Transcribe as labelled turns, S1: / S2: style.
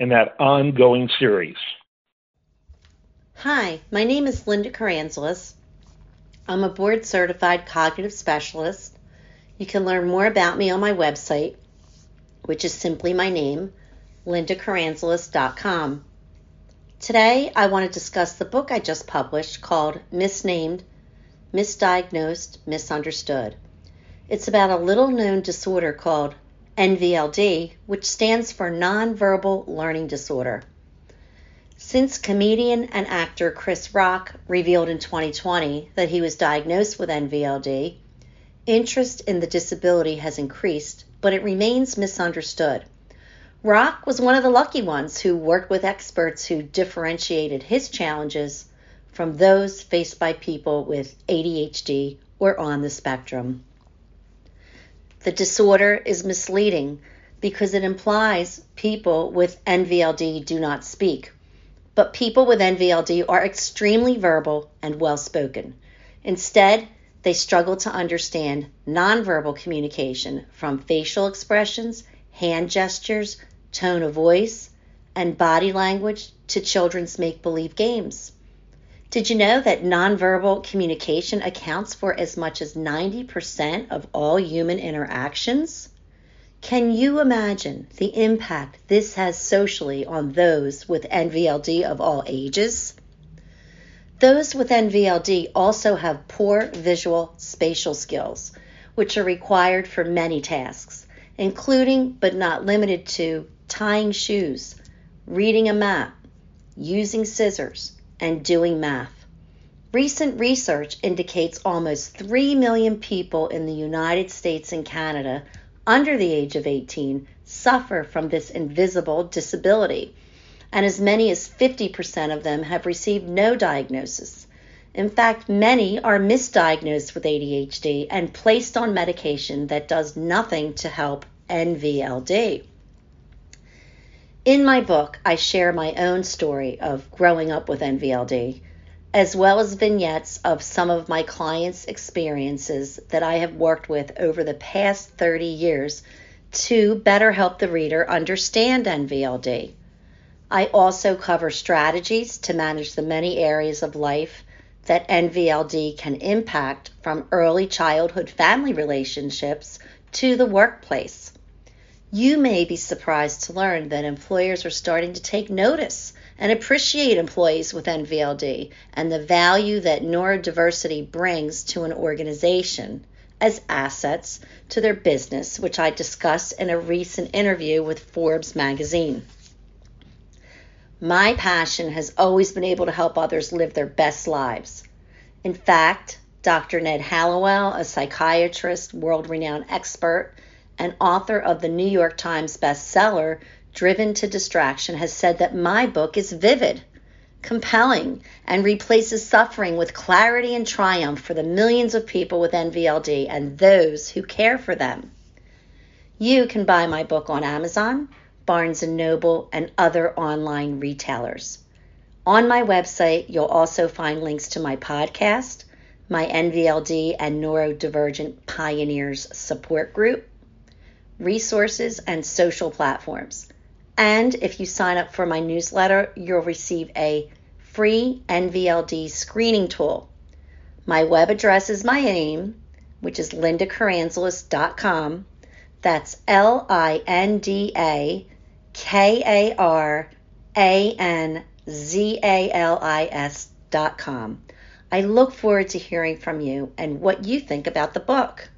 S1: in that ongoing series.
S2: Hi, my name is Linda Karanzalis. I'm a board certified cognitive specialist. You can learn more about me on my website, which is simply my name, lindakaranzalis.com. Today, I want to discuss the book I just published called Misnamed, Misdiagnosed, Misunderstood. It's about a little known disorder called NVLD, which stands for Nonverbal Learning Disorder. Since comedian and actor Chris Rock revealed in 2020 that he was diagnosed with NVLD, interest in the disability has increased, but it remains misunderstood. Rock was one of the lucky ones who worked with experts who differentiated his challenges from those faced by people with ADHD or on the spectrum. The disorder is misleading because it implies people with NVLD do not speak. But people with NVLD are extremely verbal and well spoken. Instead, they struggle to understand nonverbal communication from facial expressions, hand gestures, tone of voice, and body language to children's make believe games. Did you know that nonverbal communication accounts for as much as 90% of all human interactions? Can you imagine the impact this has socially on those with NVLD of all ages? Those with NVLD also have poor visual spatial skills, which are required for many tasks, including but not limited to tying shoes, reading a map, using scissors, and doing math. Recent research indicates almost 3 million people in the United States and Canada under the age of 18 suffer from this invisible disability, and as many as 50% of them have received no diagnosis. In fact, many are misdiagnosed with ADHD and placed on medication that does nothing to help NVLD. In my book, I share my own story of growing up with NVLD, as well as vignettes of some of my clients' experiences that I have worked with over the past 30 years to better help the reader understand NVLD. I also cover strategies to manage the many areas of life that NVLD can impact from early childhood family relationships to the workplace. You may be surprised to learn that employers are starting to take notice and appreciate employees with NVLD and the value that neurodiversity brings to an organization as assets to their business, which I discussed in a recent interview with Forbes magazine. My passion has always been able to help others live their best lives. In fact, Dr. Ned Hallowell, a psychiatrist, world renowned expert, and author of the New York Times bestseller, Driven to Distraction, has said that my book is vivid, compelling, and replaces suffering with clarity and triumph for the millions of people with NVLD and those who care for them. You can buy my book on Amazon, Barnes & Noble, and other online retailers. On my website, you'll also find links to my podcast, my NVLD and Neurodivergent Pioneers support group, resources, and social platforms. And if you sign up for my newsletter, you'll receive a free NVLD screening tool. My web address is my name, which is lindakaranzalis.com. That's L I N D A K A R A N Z A L I S dot com. I look forward to hearing from you and what you think about the book.